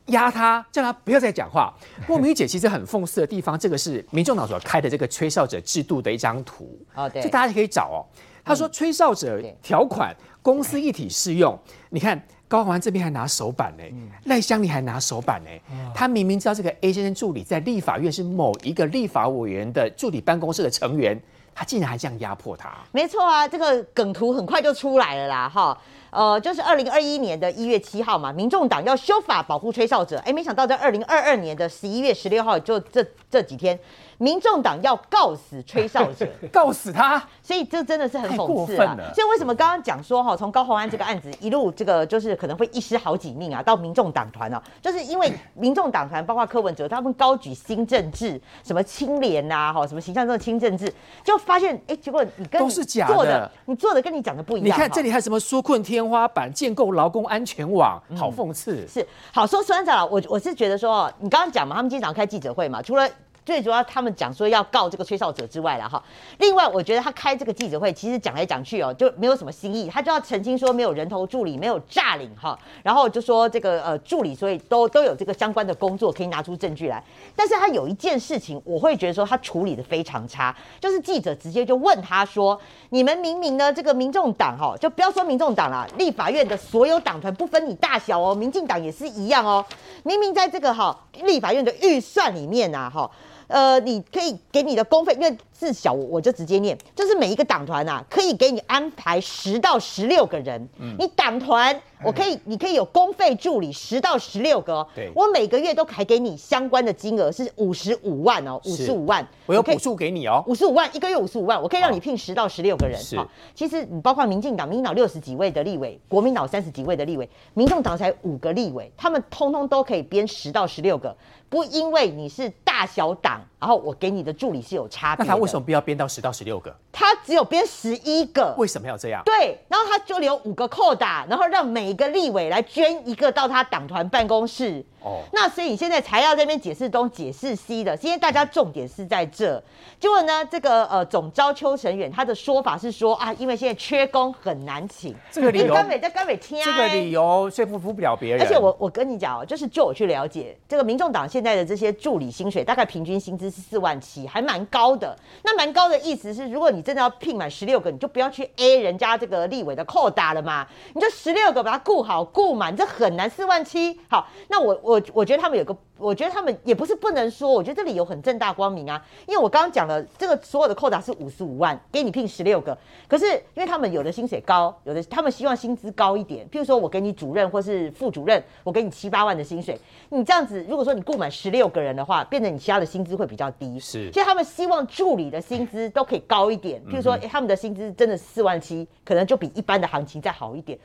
[SPEAKER 6] 压他，叫他不要再讲话。不过明玉姐其实很讽刺的地方，这个是民众党所开的这个吹哨者制度的一张图。哦，对，这大家可以找哦。他说：“吹哨者条款，公司一体适用。你看高环这边还拿手板呢，赖香里还拿手板呢。他明明知道这个 A 先生助理在立法院是某一个立法委员的助理办公室的成员，他竟然还这样压迫他。
[SPEAKER 8] 没错啊，这个梗图很快就出来了啦，哈。”呃，就是二零二一年的一月七号嘛，民众党要修法保护吹哨者，哎，没想到在二零二二年的十一月十六号，就这这几天，民众党要告死吹哨者，
[SPEAKER 6] 告死他，
[SPEAKER 8] 所以这真的是很讽刺啊。所以为什么刚刚讲说哈，从高鸿安这个案子一路这个就是可能会一失好几命啊，到民众党团哦，就是因为 民众党团包括柯文哲他们高举新政治，什么清廉呐，哈，什么形象中的清政治，就发现哎，结果你跟
[SPEAKER 6] 都是假的，
[SPEAKER 8] 你做的跟你讲的不一样。
[SPEAKER 6] 你看这里还有什么纾困天花板建构劳工安全网，好讽刺。
[SPEAKER 8] 是好说，孙长我我是觉得说，你刚刚讲嘛，他们经常开记者会嘛，除了。最主要，他们讲说要告这个吹哨者之外了哈。另外，我觉得他开这个记者会，其实讲来讲去哦，就没有什么新意。他就要澄清说没有人头助理，没有诈领哈。然后就说这个呃助理，所以都都有这个相关的工作可以拿出证据来。但是他有一件事情，我会觉得说他处理的非常差，就是记者直接就问他说：“你们明明呢这个民众党哈，就不要说民众党了，立法院的所有党团不分你大小哦，民进党也是一样哦。明明在这个哈立法院的预算里面呐哈。”呃，你可以给你的公费，因为自小我就直接念，就是每一个党团啊，可以给你安排十到十六个人。嗯，你党团我可以，你可以有公费助理十到十六个。
[SPEAKER 6] 对，
[SPEAKER 8] 我每个月都还给你相关的金额是五十五万哦，五十五万，
[SPEAKER 6] 我有补助给你哦，
[SPEAKER 8] 五十五万一个月五十五万，我可以让你聘十到十六个人。
[SPEAKER 6] 是，
[SPEAKER 8] 其实你包括民进党，民进党六十几位的立委，国民党三十几位的立委，民众党才五个立委，他们通通都可以编十到十六个。不因为你是大小党，然后我给你的助理是有差别。
[SPEAKER 6] 那他为什么不要编到十到十六个？
[SPEAKER 8] 他只有编十一个。
[SPEAKER 6] 为什么要这样？
[SPEAKER 8] 对，然后他就留五个扣打，然后让每一个立委来捐一个到他党团办公室。哦，那所以你现在才要这边解释东解释西的，今天大家重点是在这。结果呢，这个呃总招邱成远他的说法是说啊，因为现在缺工很难请，
[SPEAKER 6] 这个理由
[SPEAKER 8] 根本在根本听
[SPEAKER 6] 这个理由说服不了别人。
[SPEAKER 8] 而且我我跟你讲哦，就是就我去了解，这个民众党现在的这些助理薪水，大概平均薪资是四万七，还蛮高的。那蛮高的意思是，如果你真的要聘满十六个，你就不要去 A 人家这个立委的扣打了嘛，你就十六个把它顾好顾满，这很难。四万七，好，那我我我觉得他们有个。我觉得他们也不是不能说，我觉得这里有很正大光明啊。因为我刚刚讲了，这个所有的扣打是五十五万，给你聘十六个。可是因为他们有的薪水高，有的他们希望薪资高一点。譬如说我给你主任或是副主任，我给你七八万的薪水，你这样子如果说你雇满十六个人的话，变成你其他的薪资会比较低。
[SPEAKER 6] 是，
[SPEAKER 8] 所以他们希望助理的薪资都可以高一点。譬如说他们的薪资真的四万七，可能就比一般的行情再好一点。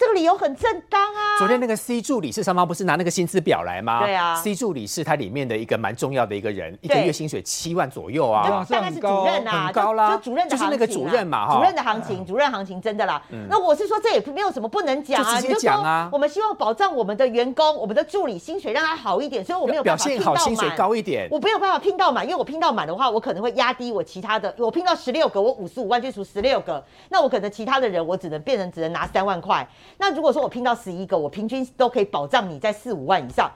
[SPEAKER 8] 这个理由很正当啊！
[SPEAKER 6] 昨天那个 C 助理是上方不是拿那个薪资表来吗？
[SPEAKER 8] 对啊
[SPEAKER 6] ，C 助理是他里面的一个蛮重要的一个人，一个月薪水七万左右啊，
[SPEAKER 8] 大概是主任啊，
[SPEAKER 6] 很高啦，
[SPEAKER 8] 就主任的
[SPEAKER 6] 就是那个主任嘛，
[SPEAKER 8] 哈，主任的行情，主任行情真的啦。那我是说，这也没有什么不能讲啊，
[SPEAKER 6] 直接讲啊。
[SPEAKER 8] 我们希望保障我们的员工，我们的助理薪水让他好一点，所以我没有
[SPEAKER 6] 表现好，薪水高一点。
[SPEAKER 8] 我没有办法拼到满，因为我拼到满的话，我可能会压低我其他的。我拼到十六个，我五十五万就除十六个，那我可能其他的人我只能变成只能拿三万块。那如果说我拼到十一个，我平均都可以保障你在四五万以上。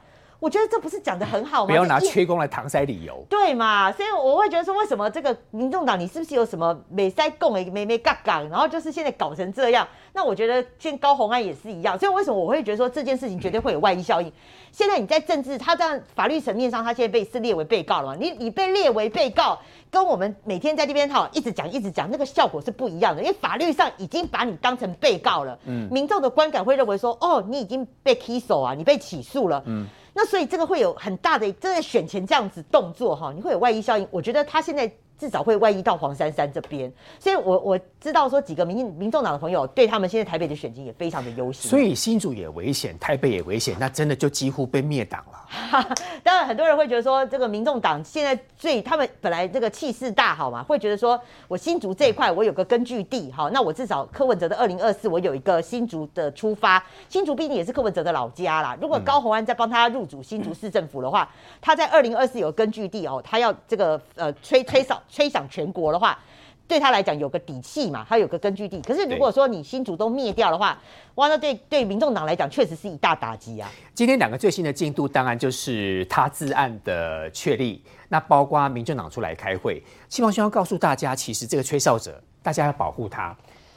[SPEAKER 8] 我觉得这不是讲的很好吗？
[SPEAKER 6] 不要拿缺工来搪塞理由。
[SPEAKER 8] 对嘛？所以我会觉得说，为什么这个民众党你是不是有什么美塞共诶美美杠杠？然后就是现在搞成这样。那我觉得现高红安也是一样。所以为什么我会觉得说这件事情绝对会有外溢效应？现在你在政治，他这样法律层面上，他现在被是列为被告了嘛？你你被列为被告，跟我们每天在这边哈一直讲一直讲，那个效果是不一样的。因为法律上已经把你当成被告了，嗯，民众的观感会认为说，哦，你已经被起诉啊，你被起诉了，嗯。那所以这个会有很大的，真的选前这样子动作哈，你会有外溢效应。我觉得他现在。至少会外溢到黄珊珊这边，所以我我知道说几个民民众党的朋友对他们现在台北的选情也非常的忧心，
[SPEAKER 6] 所以新竹也危险，台北也危险，那真的就几乎被灭党了。
[SPEAKER 8] 当然很多人会觉得说，这个民众党现在最他们本来这个气势大好嘛，会觉得说我新竹这一块我有个根据地哈，那我至少柯文哲的二零二四我有一个新竹的出发，新竹毕竟也是柯文哲的老家啦。如果高鸿安再帮他入主新竹市政府的话，他在二零二四有根据地哦，他要这个呃吹吹哨。吹响全国的话，对他来讲有个底气嘛，他有个根据地。可是如果说你新竹都灭掉的话，哇，那对对民众党来讲确实是一大打击啊。
[SPEAKER 6] 今天两个最新的进度，当然就是他自案的确立，那包括民众党出来开会，希望希望告诉大家，其实这个吹哨者，大家要保护他。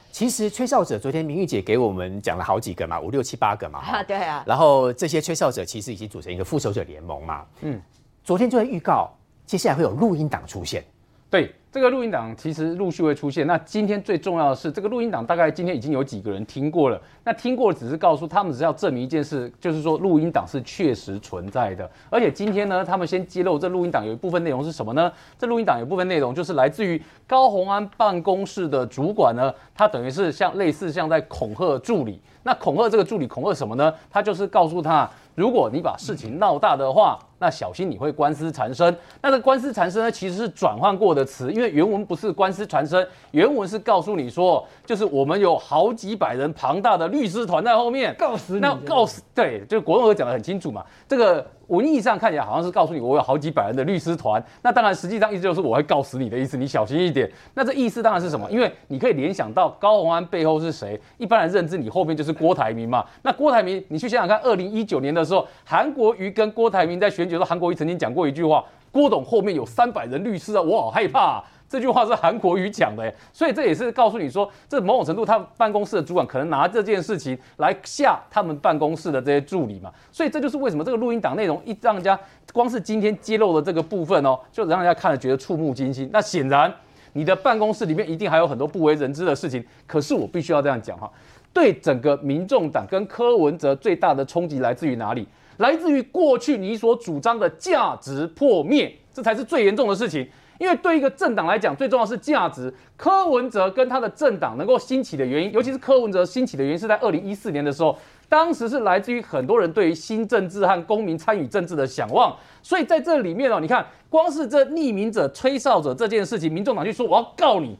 [SPEAKER 6] 其实吹哨者，昨天明玉姐给我们讲了好几个嘛，五六七八个嘛，
[SPEAKER 8] 哈，对啊。
[SPEAKER 6] 然后这些吹哨者其实已经组成一个复仇者联盟嘛，嗯。昨天就在预告，接下来会有录音档出现。
[SPEAKER 9] 对这个录音档，其实陆续会出现。那今天最重要的是，这个录音档大概今天已经有几个人听过了。那听过只是告诉他们，只是要证明一件事，就是说录音档是确实存在的。而且今天呢，他们先揭露这录音档有一部分内容是什么呢？这录音档有部分内容就是来自于高鸿安办公室的主管呢，他等于是像类似像在恐吓助理。那恐吓这个助理恐吓什么呢？他就是告诉他，如果你把事情闹大的话。那小心你会官司缠身。那这官司缠身呢，其实是转换过的词，因为原文不是官司缠身，原文是告诉你说，就是我们有好几百人庞大的律师团在后面
[SPEAKER 7] 告死你。
[SPEAKER 9] 那告死对，就国文和讲的很清楚嘛。这个文义上看起来好像是告诉你我有好几百人的律师团，那当然实际上意思就是我会告死你的意思，你小心一点。那这意思当然是什么？因为你可以联想到高鸿安背后是谁，一般人认知你后面就是郭台铭嘛。那郭台铭，你去想想看，二零一九年的时候，韩国瑜跟郭台铭在选。觉得韩国瑜曾经讲过一句话：“郭董后面有三百人律师啊，我好害怕。”这句话是韩国瑜讲的，所以这也是告诉你说，这某种程度他办公室的主管可能拿这件事情来吓他们办公室的这些助理嘛。所以这就是为什么这个录音档内容一让人家光是今天揭露的这个部分哦，就让人家看了觉得触目惊心。那显然你的办公室里面一定还有很多不为人知的事情。可是我必须要这样讲哈，对整个民众党跟柯文哲最大的冲击来自于哪里？来自于过去你所主张的价值破灭，这才是最严重的事情。因为对一个政党来讲，最重要是价值。柯文哲跟他的政党能够兴起的原因，尤其是柯文哲兴起的原因，是在二零一四年的时候，当时是来自于很多人对于新政治和公民参与政治的向往。所以在这里面哦，你看，光是这匿名者、吹哨者这件事情，民众党就说我要告你。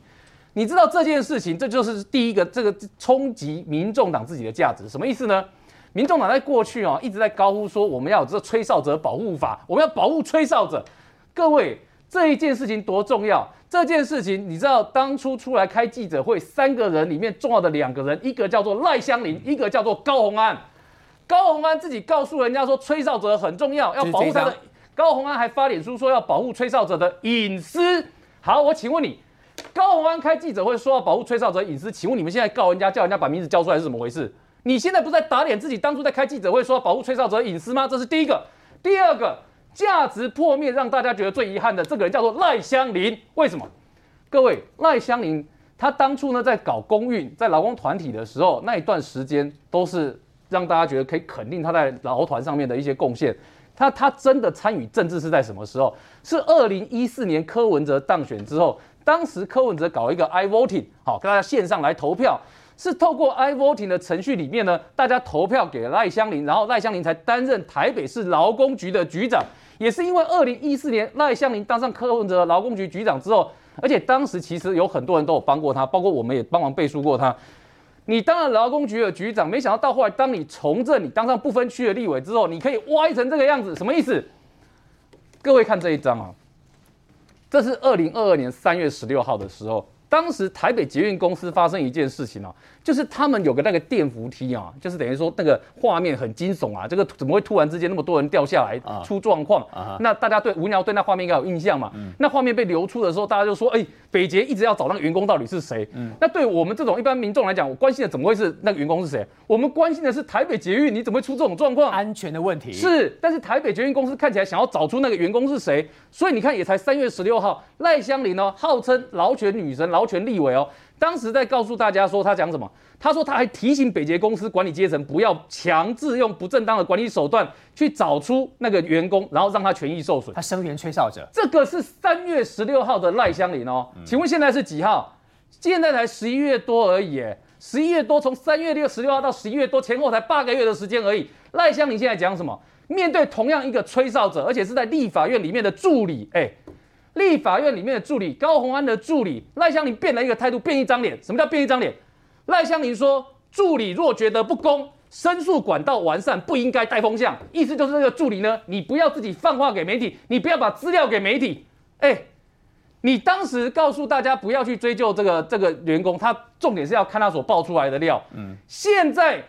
[SPEAKER 9] 你知道这件事情，这就是第一个这个冲击民众党自己的价值，什么意思呢？民众党在过去哦一直在高呼说我们要有这吹哨者保护法，我们要保护吹哨者。各位，这一件事情多重要？这件事情你知道，当初出来开记者会，三个人里面重要的两个人，一个叫做赖香林，一个叫做高鸿安。高鸿安自己告诉人家说，吹哨者很重要，要保护他的。高鸿安还发脸书说要保护吹哨者的隐私。好，我请问你，高鸿安开记者会说要保护吹哨者隐私，请问你们现在告人家，叫人家把名字交出来是怎么回事？你现在不是在打脸自己当初在开记者会说保护崔少哲隐私吗？这是第一个。第二个，价值破灭让大家觉得最遗憾的这个人叫做赖香林。为什么？各位，赖香林他当初呢在搞公运，在劳工团体的时候，那一段时间都是。让大家觉得可以肯定他在劳团上面的一些贡献。他他真的参与政治是在什么时候？是二零一四年柯文哲当选之后，当时柯文哲搞一个 i voting，好，跟大家线上来投票，是透过 i voting 的程序里面呢，大家投票给赖香林，然后赖香林才担任台北市劳工局的局长。也是因为二零一四年赖香林当上柯文哲劳工局局长之后，而且当时其实有很多人都有帮过他，包括我们也帮忙背书过他。你当了劳工局的局长，没想到到后来，当你从政，你当上不分区的立委之后，你可以歪成这个样子，什么意思？各位看这一张啊，这是二零二二年三月十六号的时候。当时台北捷运公司发生一件事情啊，就是他们有个那个电扶梯啊，就是等于说那个画面很惊悚啊，这个怎么会突然之间那么多人掉下来出状况？那大家对无聊对那画面应该有印象嘛？那画面被流出的时候，大家就说：哎，北捷一直要找那个员工到底是谁？那对我们这种一般民众来讲，我关心的怎么会是那个员工是谁？我们关心的是台北捷运你怎么会出这种状况？
[SPEAKER 6] 安全的问题
[SPEAKER 9] 是，但是台北捷运公司看起来想要找出那个员工是谁，所以你看也才三月十六号，赖香林呢号称劳权女神。劳权立委哦，当时在告诉大家说他讲什么？他说他还提醒北捷公司管理阶层不要强制用不正当的管理手段去找出那个员工，然后让他权益受损。
[SPEAKER 6] 他声援吹哨者，
[SPEAKER 9] 这个是三月十六号的赖香林哦。请问现在是几号？现在才十一月多而已，十一月多，从三月六十六号到十一月多前后才八个月的时间而已。赖香林现在讲什么？面对同样一个吹哨者，而且是在立法院里面的助理，哎。立法院里面的助理高鸿安的助理赖香林变了一个态度，变一张脸。什么叫变一张脸？赖香林说：“助理若觉得不公，申诉管道完善，不应该带风向。”意思就是这个助理呢，你不要自己放话给媒体，你不要把资料给媒体。哎，你当时告诉大家不要去追究这个这个员工，他重点是要看他所爆出来的料。嗯，现在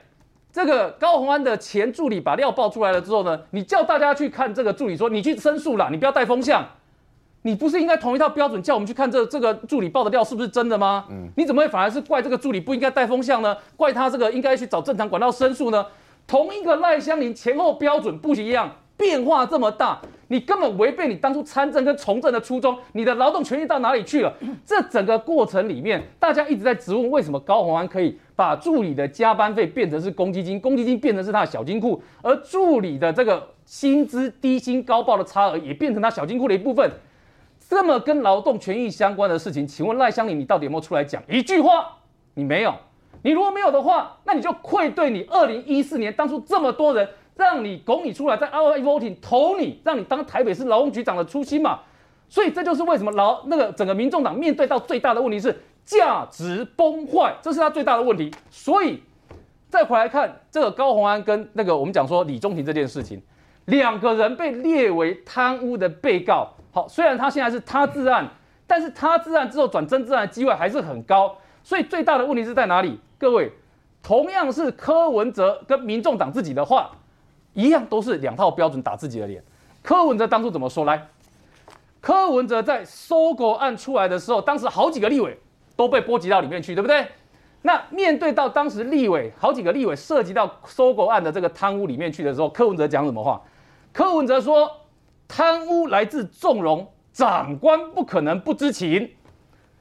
[SPEAKER 9] 这个高鸿安的前助理把料爆出来了之后呢，你叫大家去看这个助理说，你去申诉啦，你不要带风向。你不是应该同一套标准叫我们去看这这个助理报的料是不是真的吗？嗯，你怎么会反而是怪这个助理不应该带风向呢？怪他这个应该去找正常管道申诉呢？同一个赖香林前后标准不一样，变化这么大，你根本违背你当初参政跟从政的初衷，你的劳动权益到哪里去了？这整个过程里面，大家一直在质问为什么高鸿安可以把助理的加班费变成是公积金，公积金变成是他的小金库，而助理的这个薪资低薪高报的差额也变成他小金库的一部分。这么跟劳动权益相关的事情，请问赖香林，你到底有没有出来讲一句话？你没有。你如果没有的话，那你就愧对你二零一四年当初这么多人让你拱你出来，在 RI voting 投你，让你当台北市劳工局长的初心嘛。所以这就是为什么劳那个整个民众党面对到最大的问题是价值崩坏，这是他最大的问题。所以再回来看这个高鸿安跟那个我们讲说李中庭这件事情，两个人被列为贪污的被告。好，虽然他现在是他自案，但是他自案之后转真自案的机会还是很高，所以最大的问题是在哪里？各位，同样是柯文哲跟民众党自己的话，一样都是两套标准打自己的脸。柯文哲当初怎么说？来，柯文哲在收购案出来的时候，当时好几个立委都被波及到里面去，对不对？那面对到当时立委好几个立委涉及到收购案的这个贪污里面去的时候，柯文哲讲什么话？柯文哲说。贪污来自纵容，长官不可能不知情。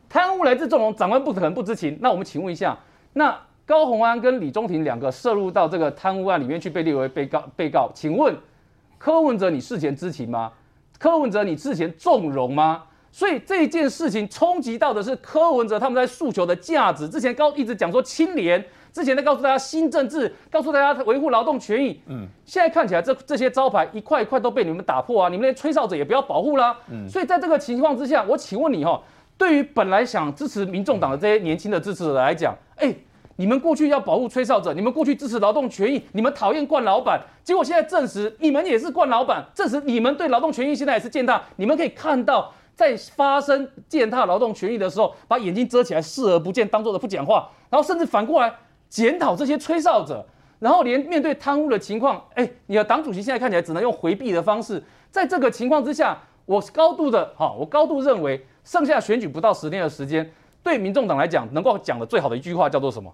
[SPEAKER 9] 贪污来自纵容，长官不可能不知情。那我们请问一下，那高鸿安跟李中庭两个涉入到这个贪污案里面去被列为被告，被告，请问柯文哲你事前知情吗？柯文哲你事前纵容吗？所以这件事情冲击到的是柯文哲他们在诉求的价值。之前高一直讲说清廉。之前在告诉大家新政治，告诉大家维护劳动权益。嗯，现在看起来这这些招牌一块一块都被你们打破啊！你们连吹哨者也不要保护啦。嗯，所以在这个情况之下，我请问你哈，对于本来想支持民众党的这些年轻的支持者来讲，哎，你们过去要保护吹哨者，你们过去支持劳动权益，你们讨厌惯老板，结果现在证实你们也是惯老板，证实你们对劳动权益现在也是践踏。你们可以看到，在发生践踏劳动权益的时候，把眼睛遮起来，视而不见，当做的不讲话，然后甚至反过来检讨这些吹哨者，然后连面对贪污的情况，哎，你的党主席现在看起来只能用回避的方式。在这个情况之下，我高度的哈，我高度认为，剩下选举不到十天的时间，对民众党来讲，能够讲的最好的一句话叫做什么？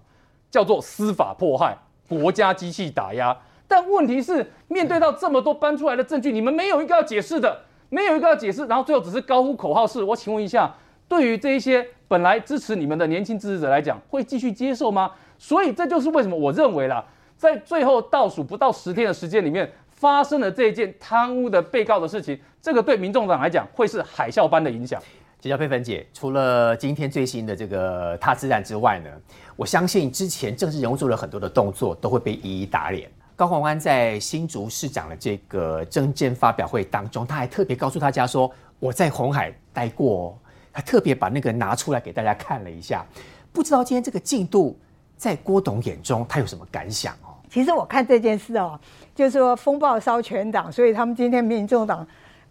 [SPEAKER 9] 叫做司法迫害，国家机器打压。但问题是，面对到这么多搬出来的证据，你们没有一个要解释的，没有一个要解释，然后最后只是高呼口号式。我请问一下，对于这一些本来支持你们的年轻支持者来讲，会继续接受吗？所以这就是为什么我认为啦，在最后倒数不到十天的时间里面，发生了这件贪污的被告的事情，这个对民众党来讲会是海啸般的影响。
[SPEAKER 6] 谢谢佩芬姐，除了今天最新的这个他自然之外呢，我相信之前政治人物做了很多的动作都会被一一打脸。高鸿安在新竹市长的这个证件发表会当中，他还特别告诉大家说：“我在红海待过。”他特别把那个拿出来给大家看了一下。不知道今天这个进度在郭董眼中他有什么感想哦？
[SPEAKER 10] 其实我看这件事哦，就是说风暴烧全党，所以他们今天民众党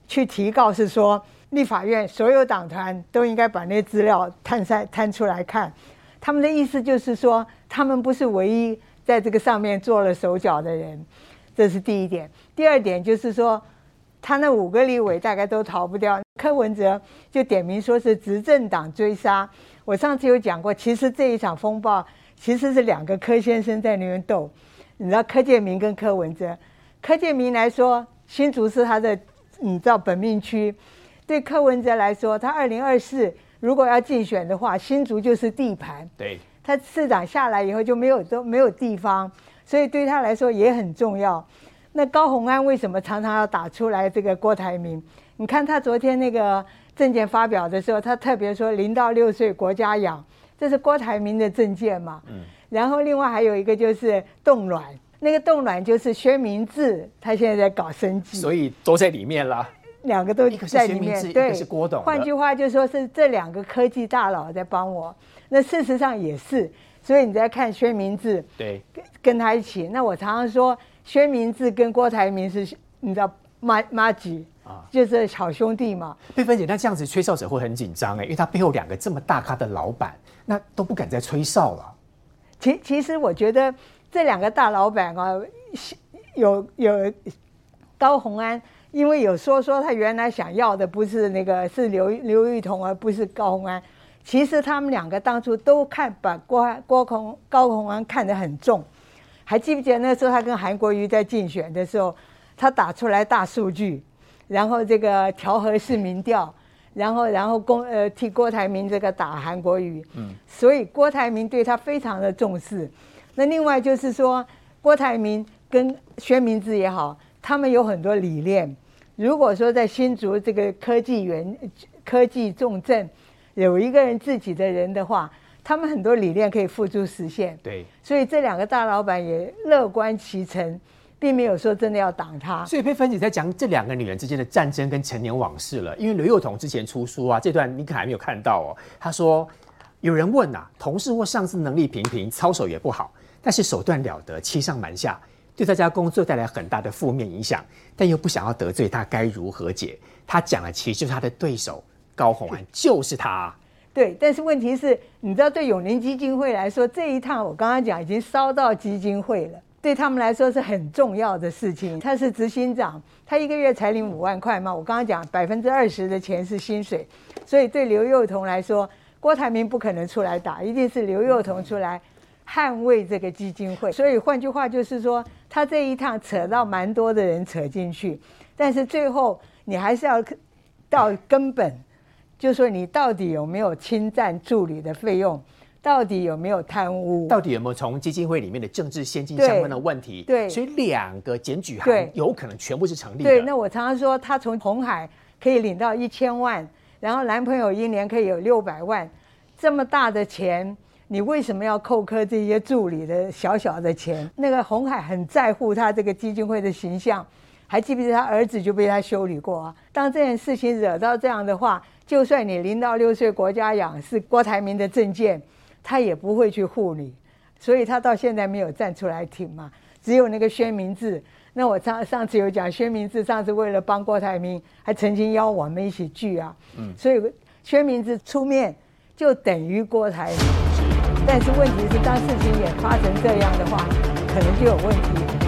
[SPEAKER 10] 去提告是说。立法院所有党团都应该把那些资料摊晒摊出来看，他们的意思就是说，他们不是唯一在这个上面做了手脚的人，这是第一点。第二点就是说，他那五个立委大概都逃不掉。柯文哲就点名说是执政党追杀。我上次有讲过，其实这一场风暴其实是两个柯先生在那边斗，你知道柯建明跟柯文哲。柯建明来说，新竹是他的，你知道本命区。对柯文哲来说，他二零二四如果要竞选的话，新竹就是地盘。
[SPEAKER 6] 对，
[SPEAKER 10] 他市长下来以后就没有都没有地方，所以对他来说也很重要。那高鸿安为什么常常要打出来这个郭台铭？你看他昨天那个证件发表的时候，他特别说零到六岁国家养，这是郭台铭的证件嘛。嗯。然后另外还有一个就是冻卵，那个冻卵就是薛明志，他现在在搞生计，
[SPEAKER 6] 所以都在里面了。
[SPEAKER 10] 两个都在里面，
[SPEAKER 6] 对，
[SPEAKER 10] 换句话就说是这两个科技大佬在帮我。那事实上也是，所以你在看薛明志，
[SPEAKER 6] 对，
[SPEAKER 10] 跟跟他一起。那我常常说，薛明志跟郭台铭是，你知道妈妈吉啊，就是好兄弟嘛。
[SPEAKER 6] 贝芬姐，那这样子吹哨者会很紧张哎，因为他背后两个这么大咖的老板，那都不敢再吹哨了。
[SPEAKER 10] 其其实我觉得这两个大老板啊，有有高红安。因为有说说他原来想要的不是那个是刘刘玉彤，而不是高洪安。其实他们两个当初都看把郭郭洪高洪安看得很重。还记不记得那时候他跟韩国瑜在竞选的时候，他打出来大数据，然后这个调和式民调，然后然后公呃替郭台铭这个打韩国瑜。嗯。所以郭台铭对他非常的重视。那另外就是说，郭台铭跟薛明志也好，他们有很多理念。如果说在新竹这个科技园、科技重镇，有一个人自己的人的话，他们很多理念可以付诸实现。
[SPEAKER 6] 对，
[SPEAKER 10] 所以这两个大老板也乐观其成，并没有说真的要挡他。
[SPEAKER 6] 所以佩芬姐在讲这两个女人之间的战争跟陈年往事了。因为刘幼彤之前出书啊，这段你可能还没有看到哦。他说有人问呐，同事或上司能力平平，操守也不好，但是手段了得，欺上瞒下。对大家工作带来很大的负面影响，但又不想要得罪他，该如何解？他讲的其实就是他的对手高鸿安，就是他。
[SPEAKER 10] 对，但是问题是，你知道，对永宁基金会来说，这一趟我刚刚讲已经烧到基金会了，对他们来说是很重要的事情。他是执行长，他一个月才领五万块嘛。我刚刚讲百分之二十的钱是薪水，所以对刘幼彤来说，郭台铭不可能出来打，一定是刘幼彤出来。捍卫这个基金会，所以换句话就是说，他这一趟扯到蛮多的人扯进去，但是最后你还是要到根本，就说你到底有没有侵占助理的费用，到底有没有贪污，
[SPEAKER 6] 到底有没有从基金会里面的政治现金相关的问题？
[SPEAKER 10] 对，
[SPEAKER 6] 所以两个检举函有可能全部是成立的。
[SPEAKER 10] 对，那我常常说，他从红海可以领到一千万，然后男朋友一年可以有六百万，这么大的钱。你为什么要扣科这些助理的小小的钱？那个红海很在乎他这个基金会的形象，还记不记得他儿子就被他修理过啊？当这件事情惹到这样的话，就算你零到六岁国家养是郭台铭的证件，他也不会去护理。所以他到现在没有站出来挺嘛，只有那个薛明志。那我上上次有讲，薛明志上次为了帮郭台铭，还曾经邀我们一起聚啊。嗯，所以薛明志出面就等于郭台铭。但是问题是，当事情也发成这样的话，可能就有问题。